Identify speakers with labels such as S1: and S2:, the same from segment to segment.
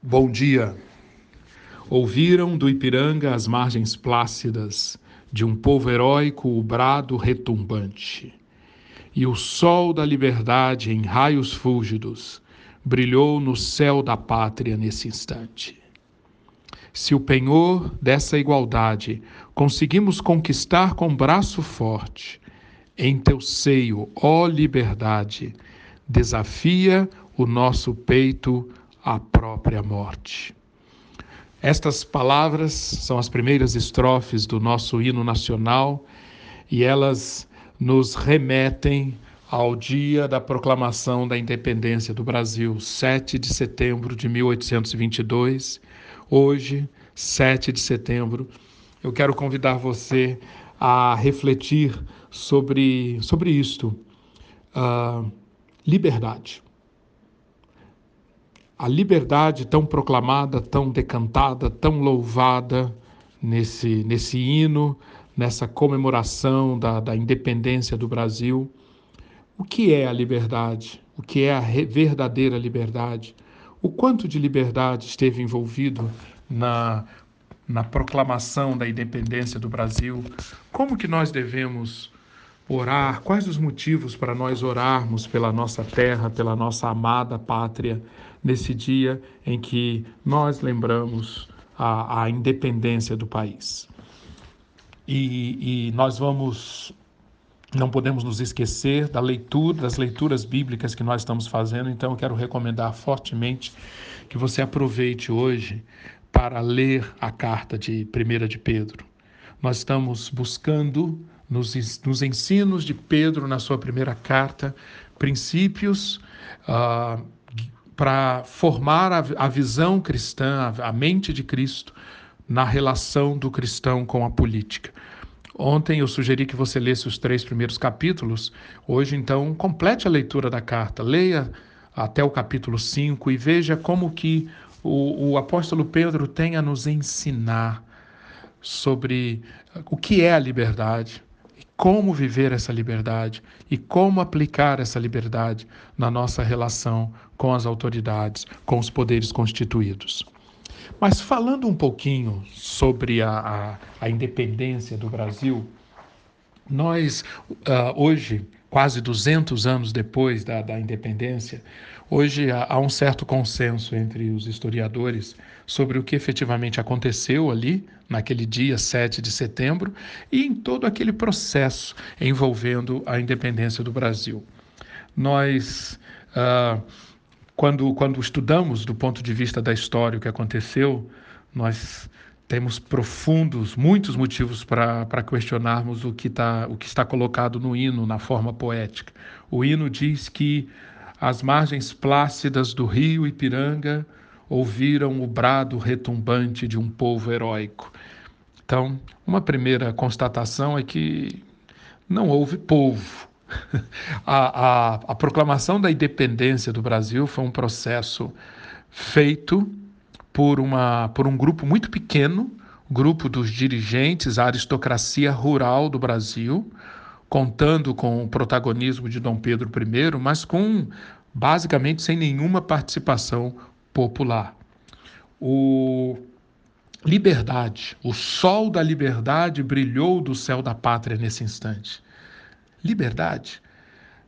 S1: Bom dia. Ouviram do Ipiranga as margens plácidas de um povo heróico o brado retumbante. E o sol da liberdade em raios fúlgidos brilhou no céu da pátria nesse instante. Se o penhor dessa igualdade conseguimos conquistar com braço forte, em teu seio, ó liberdade, desafia o nosso peito à própria morte. Estas palavras são as primeiras estrofes do nosso hino nacional e elas nos remetem ao dia da proclamação da independência do Brasil, 7 de setembro de 1822. Hoje, 7 de setembro, eu quero convidar você a refletir sobre, sobre isto. Uh, liberdade a liberdade tão proclamada, tão decantada, tão louvada nesse, nesse hino, nessa comemoração da, da independência do Brasil. O que é a liberdade? O que é a verdadeira liberdade? O quanto de liberdade esteve envolvido na, na proclamação da independência do Brasil? Como que nós devemos orar? Quais os motivos para nós orarmos pela nossa terra, pela nossa amada pátria? Nesse dia em que nós lembramos a, a independência do país. E, e, nós vamos, não podemos nos esquecer da leitura, das leituras bíblicas que nós estamos fazendo, então eu quero recomendar fortemente que você aproveite hoje para ler a carta de 1 de Pedro. Nós estamos buscando nos, nos ensinos de Pedro na sua primeira carta princípios uh, para formar a, a, visão cristã, a, a mente de Cristo na relação do cristão com a política. Ontem eu sugeri que você lesse os três primeiros capítulos. Hoje, então, complete a leitura da carta. Leia até o capítulo 5 e veja como que o, o apóstolo Pedro tem a nos ensinar sobre o que é a liberdade, como viver essa liberdade e como aplicar essa liberdade na nossa relação com as autoridades, com os poderes constituídos. Mas falando um pouquinho sobre a, a, a independência do Brasil, nós uh, hoje, quase 200 anos depois da, da independência, hoje há, há um certo consenso entre os historiadores sobre o que efetivamente aconteceu ali, naquele dia 7 de setembro, e em todo aquele processo envolvendo a independência do Brasil. Nós, uh, quando, quando estudamos do ponto de vista da história o que aconteceu, nós temos profundos, muitos motivos para questionarmos o que, tá, o que está colocado no hino, na forma poética. O hino diz que as margens plácidas do rio Ipiranga ouviram o brado retumbante de um povo heróico. Então, uma primeira constatação é que não houve povo. A, a, a proclamação da independência do Brasil foi um processo feito por, uma, por um grupo muito pequeno, grupo dos dirigentes, a aristocracia rural do Brasil, contando com o protagonismo de Dom Pedro I, mas com basicamente sem nenhuma participação popular. O liberdade, o sol da liberdade brilhou do céu da pátria nesse instante. Liberdade.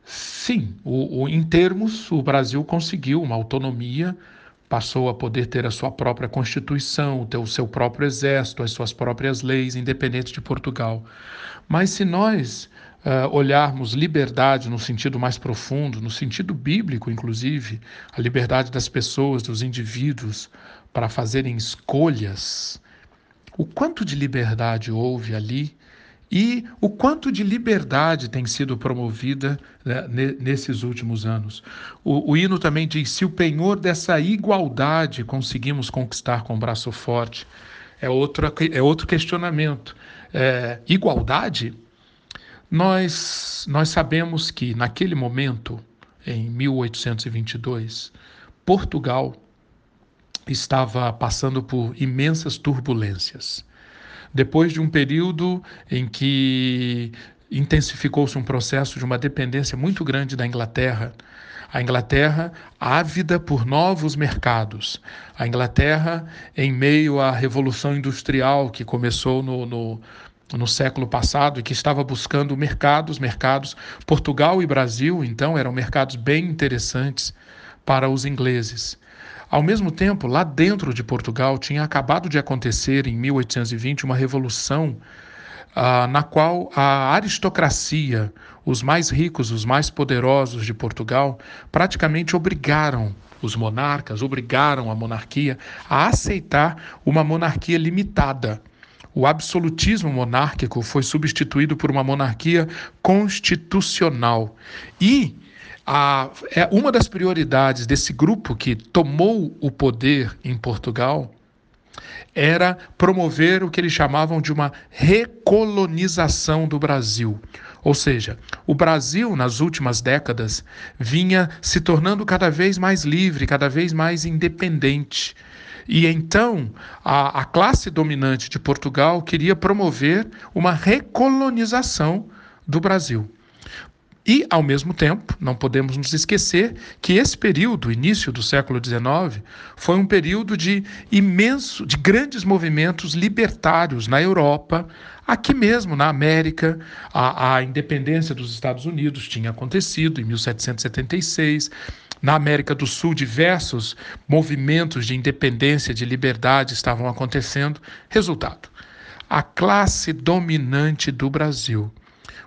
S1: Sim, o, o, em termos, o Brasil conseguiu uma autonomia passou a poder ter a sua própria constituição, ter o seu próprio exército, as suas próprias leis, independente de Portugal. Mas se nós uh, olharmos liberdade no sentido mais profundo, no sentido bíblico, inclusive, a liberdade das pessoas, dos indivíduos, para fazerem escolhas, o quanto de liberdade houve ali e o quanto de liberdade tem sido promovida né, nesses últimos anos. O, o, hino também diz: se o penhor dessa igualdade conseguimos conquistar com o braço forte, é outro, é outro questionamento. É, igualdade? Nós, nós sabemos que naquele momento, em 1822, Portugal estava passando por imensas turbulências. Depois de um período em que intensificou-se um processo de uma dependência muito grande da Inglaterra, A Inglaterra ávida por novos mercados. A Inglaterra, em meio à Revolução Industrial que começou no, no, no século passado e que estava buscando mercados, mercados. Portugal e Brasil, então, eram mercados bem interessantes para os ingleses. Ao mesmo tempo, lá dentro de Portugal tinha acabado de acontecer, em 1820, uma revolução ah, na qual a aristocracia, os mais ricos, os mais poderosos de Portugal, praticamente obrigaram os monarcas, obrigaram a monarquia a aceitar uma monarquia limitada. O absolutismo monárquico foi substituído por uma monarquia constitucional. E a, é uma das prioridades desse grupo que tomou o poder em Portugal era promover o que eles chamavam de uma recolonização do Brasil. Ou seja, o Brasil, nas últimas décadas, vinha se tornando cada vez mais livre, cada vez mais independente. E então a, a classe dominante de Portugal queria promover uma recolonização do Brasil. E, ao mesmo tempo, não podemos nos esquecer que esse período, início do século XIX, foi um período de imenso, de grandes movimentos libertários na Europa, aqui mesmo na América. A, a independência dos Estados Unidos tinha acontecido em 1776. Na América do Sul, diversos movimentos de independência, de liberdade estavam acontecendo. Resultado: a classe dominante do Brasil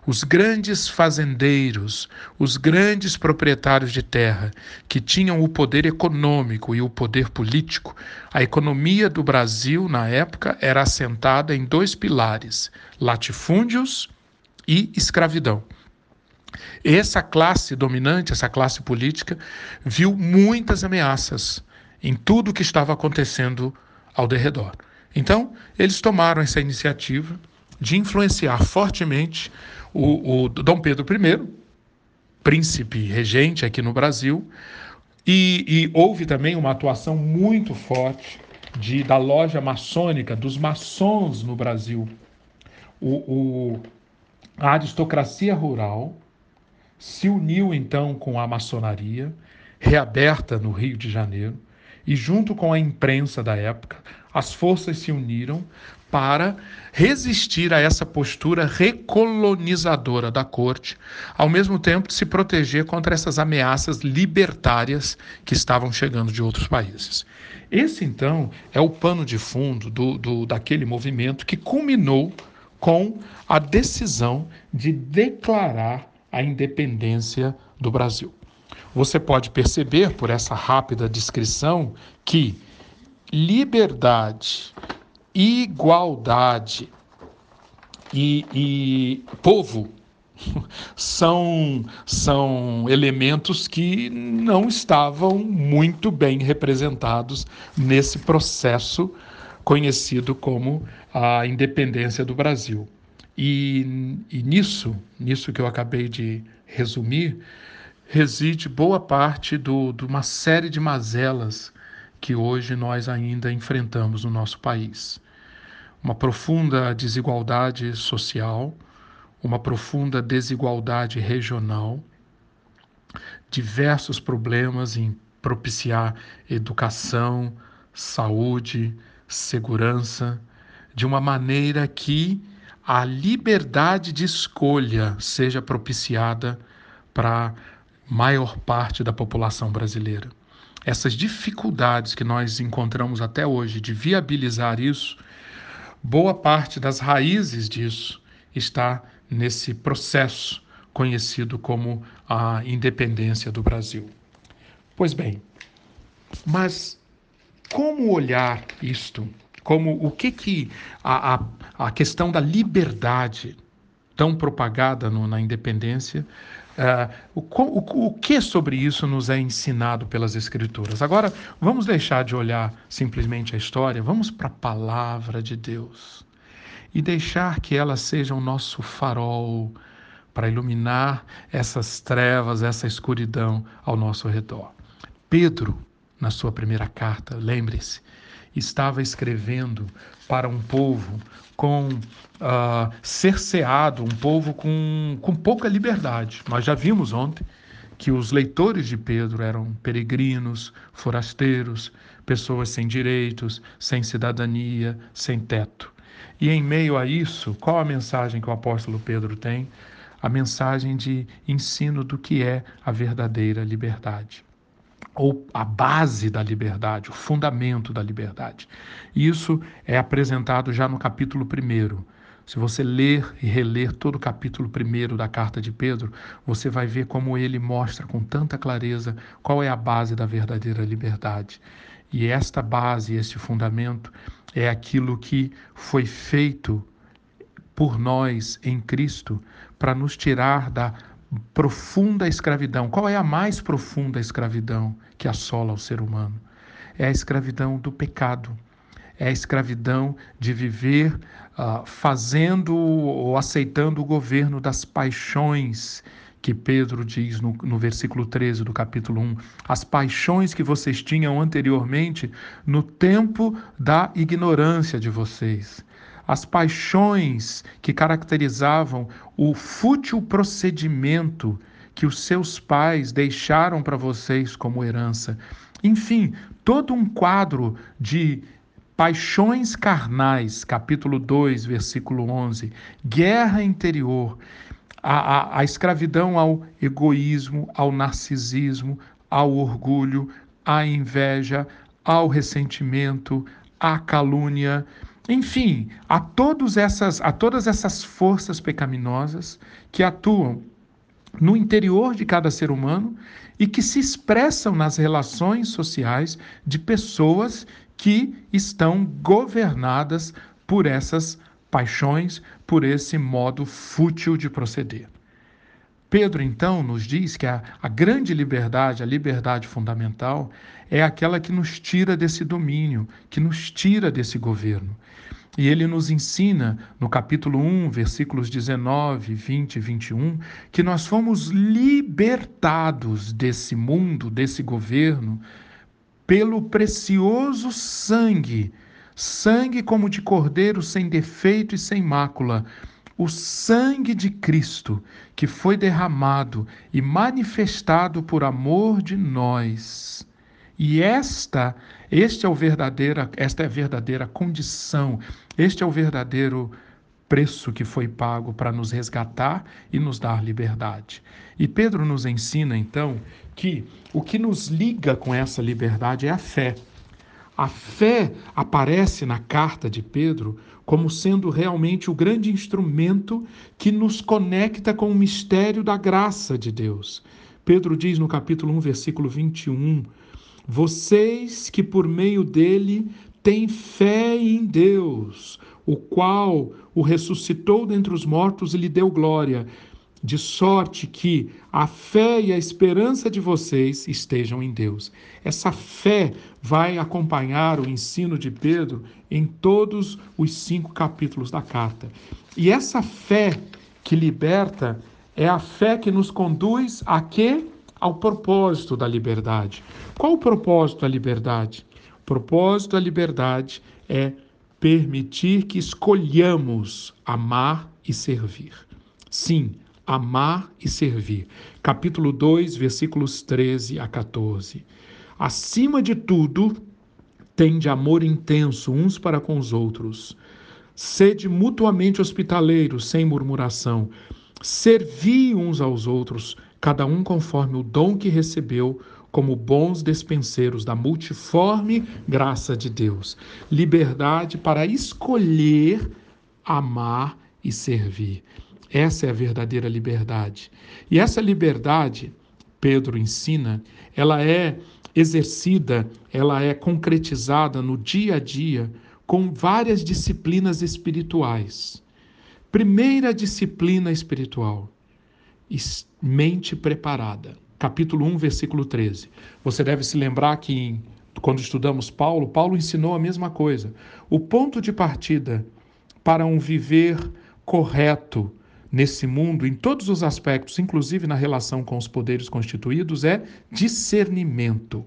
S1: os grandes fazendeiros, os grandes proprietários de terra, que tinham o poder econômico e o poder político, a economia do Brasil, na época, era assentada em dois pilares: latifúndios e escravidão. Essa classe dominante, essa classe política, viu muitas ameaças em tudo o que estava acontecendo ao derredor. Então, eles tomaram essa iniciativa de influenciar fortemente o, o Dom Pedro I, príncipe regente aqui no Brasil, e, e, houve também uma atuação muito forte de, da loja maçônica, dos maçons no Brasil. O, o, a aristocracia rural se uniu então com a maçonaria, reaberta no Rio de Janeiro, e junto com a imprensa da época, as forças se uniram para resistir a essa postura recolonizadora da corte, ao mesmo tempo de se proteger contra essas ameaças libertárias que estavam chegando de outros países. Esse, então, é o pano de fundo do, do, daquele movimento que culminou com a decisão de declarar a independência do Brasil. Você pode perceber por essa rápida descrição que liberdade igualdade e, e povo são, são elementos que não estavam muito bem representados nesse processo conhecido como a independência do Brasil. E, e nisso, nisso que eu acabei de resumir, reside boa parte de uma série de mazelas que hoje nós ainda enfrentamos no nosso país. Uma profunda desigualdade social, uma profunda desigualdade regional, diversos problemas em propiciar educação, saúde, segurança, de uma maneira que a liberdade de escolha seja propiciada para a maior parte da população brasileira. Essas dificuldades que nós encontramos até hoje de viabilizar isso Boa parte das raízes disso está nesse processo conhecido como a independência do Brasil. Pois bem, mas como olhar isto? Como o que que a, a, a questão da liberdade tão propagada no, na independência Uh, o, o, o que sobre isso nos é ensinado pelas Escrituras? Agora, vamos deixar de olhar simplesmente a história, vamos para a palavra de Deus e deixar que ela seja o nosso farol para iluminar essas trevas, essa escuridão ao nosso redor. Pedro, na sua primeira carta, lembre-se, estava escrevendo para um povo com uh, cerceado, um povo com, com pouca liberdade. Nós já vimos ontem que os leitores de Pedro eram peregrinos, forasteiros, pessoas sem direitos, sem cidadania, sem teto. E em meio a isso, qual a mensagem que o apóstolo Pedro tem? A mensagem de ensino do que é a verdadeira liberdade ou a base da liberdade, o fundamento da liberdade. Isso é apresentado já no capítulo 1. Se você ler e reler todo o capítulo 1 da carta de Pedro, você vai ver como ele mostra com tanta clareza qual é a base da verdadeira liberdade. E esta base, este fundamento, é aquilo que foi feito por nós em Cristo para nos tirar da profunda escravidão. Qual é a mais profunda escravidão que assola o ser humano? É a escravidão do pecado. É a escravidão de viver uh, fazendo ou aceitando o governo das paixões que Pedro diz no, no versículo 13 do capítulo 1, as paixões que vocês tinham anteriormente no tempo da ignorância de vocês as paixões que caracterizavam o fútil procedimento que os seus pais deixaram para vocês como herança. Enfim, todo um quadro de paixões carnais, capítulo 2, versículo 11, guerra interior, a, a, a escravidão ao egoísmo, ao narcisismo, ao orgulho, à inveja, ao ressentimento, à calúnia enfim, a, todos essas, a todas essas forças pecaminosas que atuam no interior de cada ser humano e que se expressam nas relações sociais de pessoas que estão governadas por essas paixões, por esse modo fútil de proceder. Pedro, então, nos diz que a, a, grande liberdade, a liberdade fundamental, é aquela que nos tira desse domínio, que nos tira desse governo. E ele nos ensina, no capítulo 1, versículos 19, 20 e 21, que nós fomos libertados desse mundo, desse governo, pelo precioso sangue, sangue como de cordeiro sem defeito e sem mácula, o sangue de Cristo, que foi derramado e manifestado por amor de nós. E esta, este é o verdadeira, esta é a verdadeira condição este é o verdadeiro preço que foi pago para nos resgatar e nos dar liberdade. E Pedro nos ensina então que o que nos liga com essa liberdade é a fé. A fé aparece na carta de Pedro como sendo realmente o grande instrumento que nos conecta com o mistério da graça de Deus. Pedro diz no capítulo 1, versículo 21: Vocês que por meio dele tem fé em Deus, o qual o ressuscitou dentre os mortos e lhe deu glória, de sorte que a fé e a esperança de vocês estejam em Deus. Essa fé vai acompanhar o ensino de Pedro em todos os cinco capítulos da carta. E essa fé que liberta é a fé que nos conduz a quê? Ao propósito da liberdade. Qual o propósito da liberdade? Propósito da liberdade é permitir que escolhamos amar e servir. Sim, amar e servir. Capítulo 2, versículos 13 a 14. Acima de tudo, tende amor intenso uns para com os outros. Sede mutuamente hospitaleiros, sem murmuração. Servi uns aos outros, cada um conforme o dom que recebeu, como bons despenseiros da multiforme graça de Deus. Liberdade para escolher amar e servir. Essa é a verdadeira liberdade. E essa liberdade, Pedro ensina, ela é exercida, ela é concretizada no dia a dia com várias disciplinas espirituais. Primeira disciplina espiritual: mente preparada capítulo 1, versículo 13. Você deve se lembrar que quando estudamos Paulo, Paulo ensinou a mesma coisa. O ponto de partida para um viver correto nesse mundo, em todos os aspectos, inclusive na relação com os poderes constituídos, é discernimento.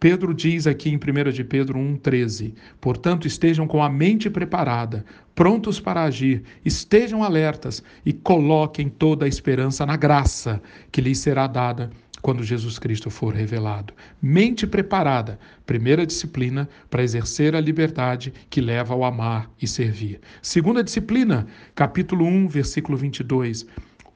S1: Pedro diz aqui em 1 de Pedro 1,13: Portanto, estejam com a mente preparada, prontos para agir, estejam alertas e coloquem toda a esperança na graça que lhes será dada quando Jesus Cristo for revelado. Mente preparada, primeira disciplina para exercer a liberdade que leva ao amar e servir. Segunda disciplina, capítulo 1, versículo 22.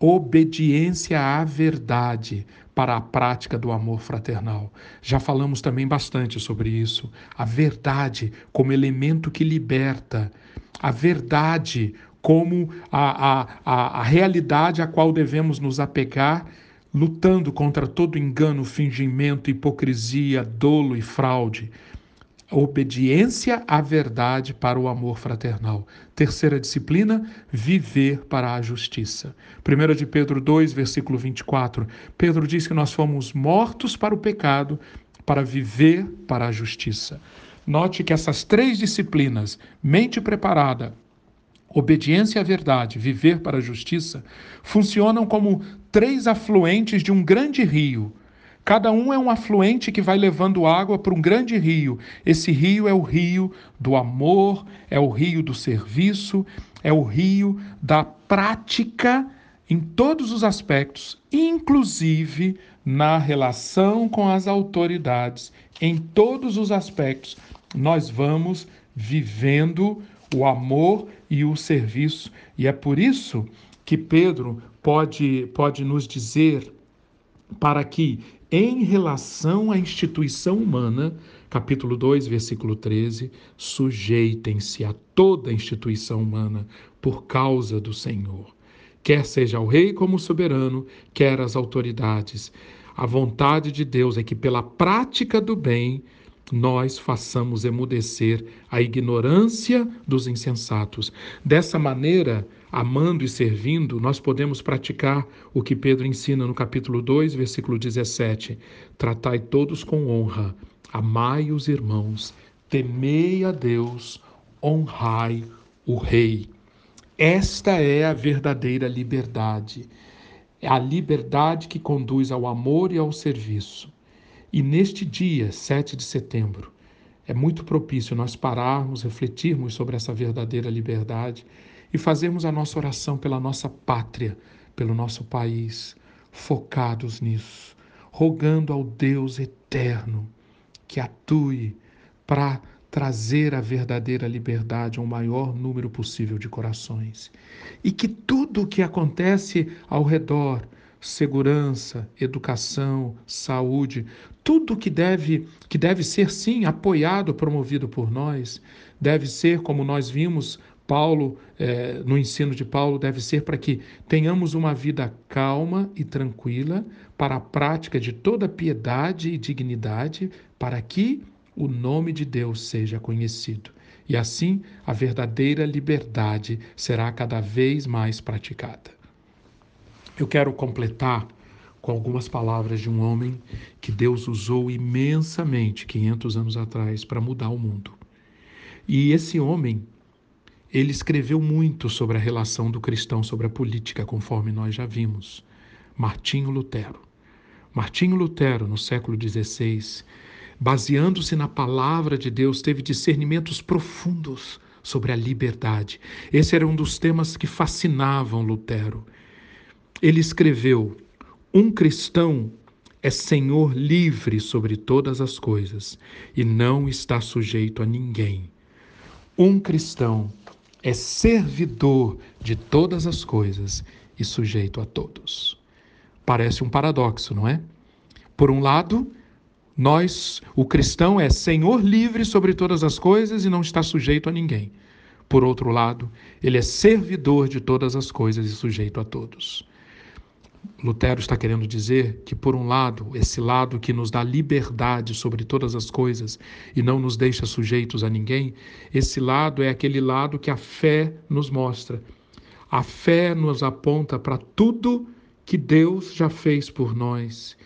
S1: Obediência à verdade para a prática do amor fraternal. Já falamos também bastante sobre isso. A verdade como elemento que liberta, a verdade como a, a, a, a realidade a qual devemos nos apegar lutando contra todo engano, fingimento, hipocrisia, dolo e fraude. Obediência à verdade para o amor fraternal. Terceira disciplina, viver para a justiça. 1 de Pedro 2, versículo 24. Pedro diz que nós fomos mortos para o pecado, para viver para a justiça. Note que essas três disciplinas, mente preparada, obediência à verdade, viver para a justiça, funcionam como três afluentes de um grande rio. Cada um é um afluente que vai levando água para um grande rio. Esse rio é o rio do amor, é o rio do serviço, é o rio da prática em todos os aspectos, inclusive na relação com as autoridades. Em todos os aspectos, nós vamos vivendo o amor e o serviço. E é por isso que Pedro pode, pode nos dizer para que, em relação à instituição humana, capítulo 2, versículo 13, sujeitem-se a toda instituição humana por causa do Senhor. Quer seja o rei como soberano, quer as autoridades. A vontade de Deus é que, pela prática do bem, nós façamos emudecer a ignorância dos insensatos. Dessa maneira, amando e servindo, nós podemos praticar o que Pedro ensina no capítulo 2, versículo 17: Tratai todos com honra, amai os irmãos, temei a Deus, honrai o Rei. Esta é a verdadeira liberdade. É a liberdade que conduz ao amor e ao serviço. E neste dia, 7 de setembro, é muito propício nós pararmos, refletirmos sobre essa verdadeira liberdade e fazermos a nossa oração pela nossa pátria, pelo nosso país, focados nisso, rogando ao Deus eterno que atue para trazer a verdadeira liberdade ao maior número possível de corações. E que tudo o que acontece ao redor, segurança, educação, saúde, tudo que deve que deve ser sim apoiado, promovido por nós, deve ser como nós vimos Paulo eh, no ensino de Paulo deve ser para que tenhamos uma vida calma e tranquila para a prática de toda piedade e dignidade, para que o nome de Deus seja conhecido. E assim a verdadeira liberdade será cada vez mais praticada. Eu quero completar com algumas palavras de um homem que Deus usou imensamente 500 anos atrás para mudar o mundo. E esse homem, ele escreveu muito sobre a relação do cristão sobre a política, conforme nós já vimos. Martinho Lutero. Martinho Lutero, no século XVI, baseando-se na palavra de Deus, teve discernimentos profundos sobre a liberdade. Esse era um dos temas que fascinavam Lutero ele escreveu: Um cristão é senhor livre sobre todas as coisas e não está sujeito a ninguém. Um cristão é servidor de todas as coisas e sujeito a todos. Parece um paradoxo, não é? Por um lado, nós, o cristão é senhor livre sobre todas as coisas e não está sujeito a ninguém. Por outro lado, ele é servidor de todas as coisas e sujeito a todos. Lutero está querendo dizer que, por um lado, esse lado que nos dá liberdade sobre todas as coisas e não nos deixa sujeitos a ninguém, esse lado é aquele lado que a fé nos mostra. A fé nos aponta para tudo que Deus já fez por nós.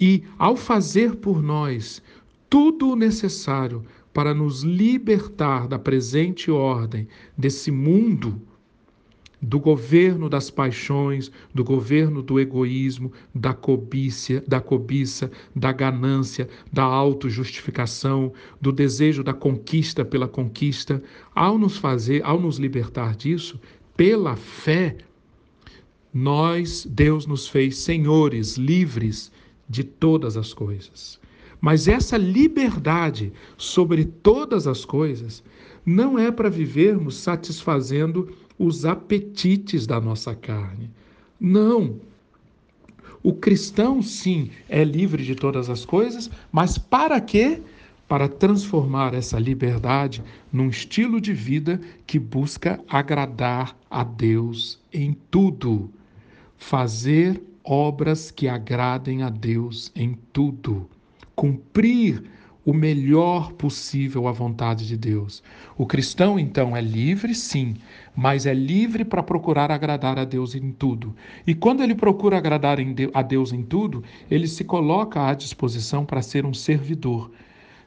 S1: E, ao fazer por nós tudo o necessário para nos libertar da presente ordem desse mundo do governo das paixões, do governo do egoísmo, da cobiça, da cobiça, da ganância, da autojustificação, do desejo da conquista pela conquista, ao nos fazer, ao nos libertar disso, pela fé, nós, Deus nos fez senhores, livres de todas as coisas. Mas essa liberdade sobre todas as coisas não é para vivermos satisfazendo os apetites da nossa carne. Não. O cristão, sim, é livre de todas as coisas, mas para quê? Para transformar essa liberdade num estilo de vida que busca agradar a Deus em tudo. Fazer obras que agradem a Deus em tudo. Cumprir o melhor possível à vontade de Deus. O cristão, então, é livre, sim, mas é livre para procurar agradar a Deus em tudo. E quando ele procura agradar a Deus em tudo, ele se coloca à disposição para ser um servidor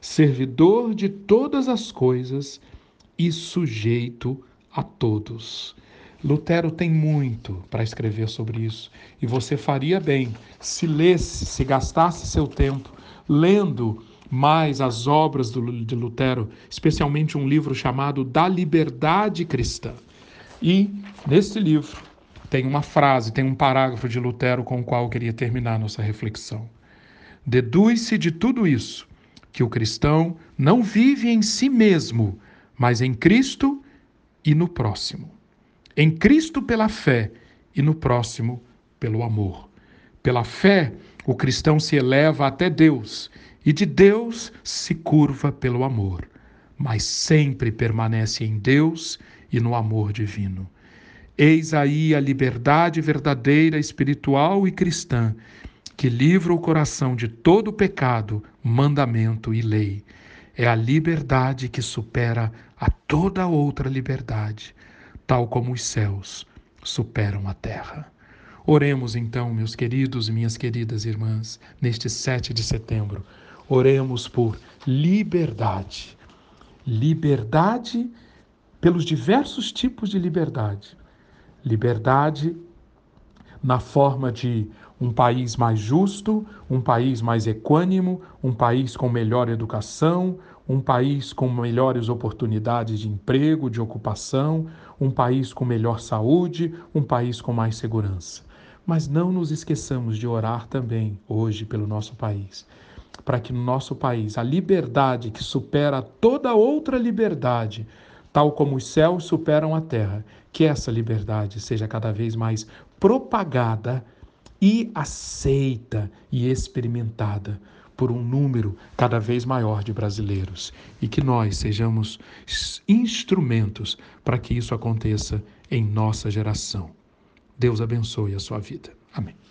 S1: servidor de todas as coisas e sujeito a todos. Lutero tem muito para escrever sobre isso e você faria bem se lesse, se gastasse seu tempo lendo mais as obras de Lutero, especialmente um livro chamado Da Liberdade Cristã. E nesse livro tem uma frase, tem um parágrafo de Lutero com o qual eu queria terminar nossa reflexão. Deduz-se de tudo isso que o cristão não vive em si mesmo, mas em Cristo e no próximo. Em Cristo pela fé e no próximo pelo amor. Pela fé, o cristão se eleva até Deus e de Deus se curva pelo amor, mas sempre permanece em Deus e no amor divino. Eis aí a liberdade verdadeira, espiritual e cristã, que livra o coração de todo pecado, mandamento e lei. É a liberdade que supera a toda outra liberdade, tal como os céus superam a terra. Oremos então, meus queridos e minhas queridas irmãs, neste 7 de setembro Oremos por liberdade. Liberdade pelos diversos tipos de liberdade. Liberdade na forma de um país mais justo, um país mais equânimo, um país com melhor educação, um país com melhores oportunidades de emprego, de ocupação, um país com melhor saúde, um país com mais segurança. Mas não nos esqueçamos de orar também hoje pelo nosso país para que no nosso país a liberdade que supera toda outra liberdade, tal como os céus superam a terra, que essa liberdade seja cada vez mais propagada e aceita e experimentada por um número cada vez maior de brasileiros e que nós sejamos instrumentos para que isso aconteça em nossa geração. Deus abençoe a sua vida. Amém.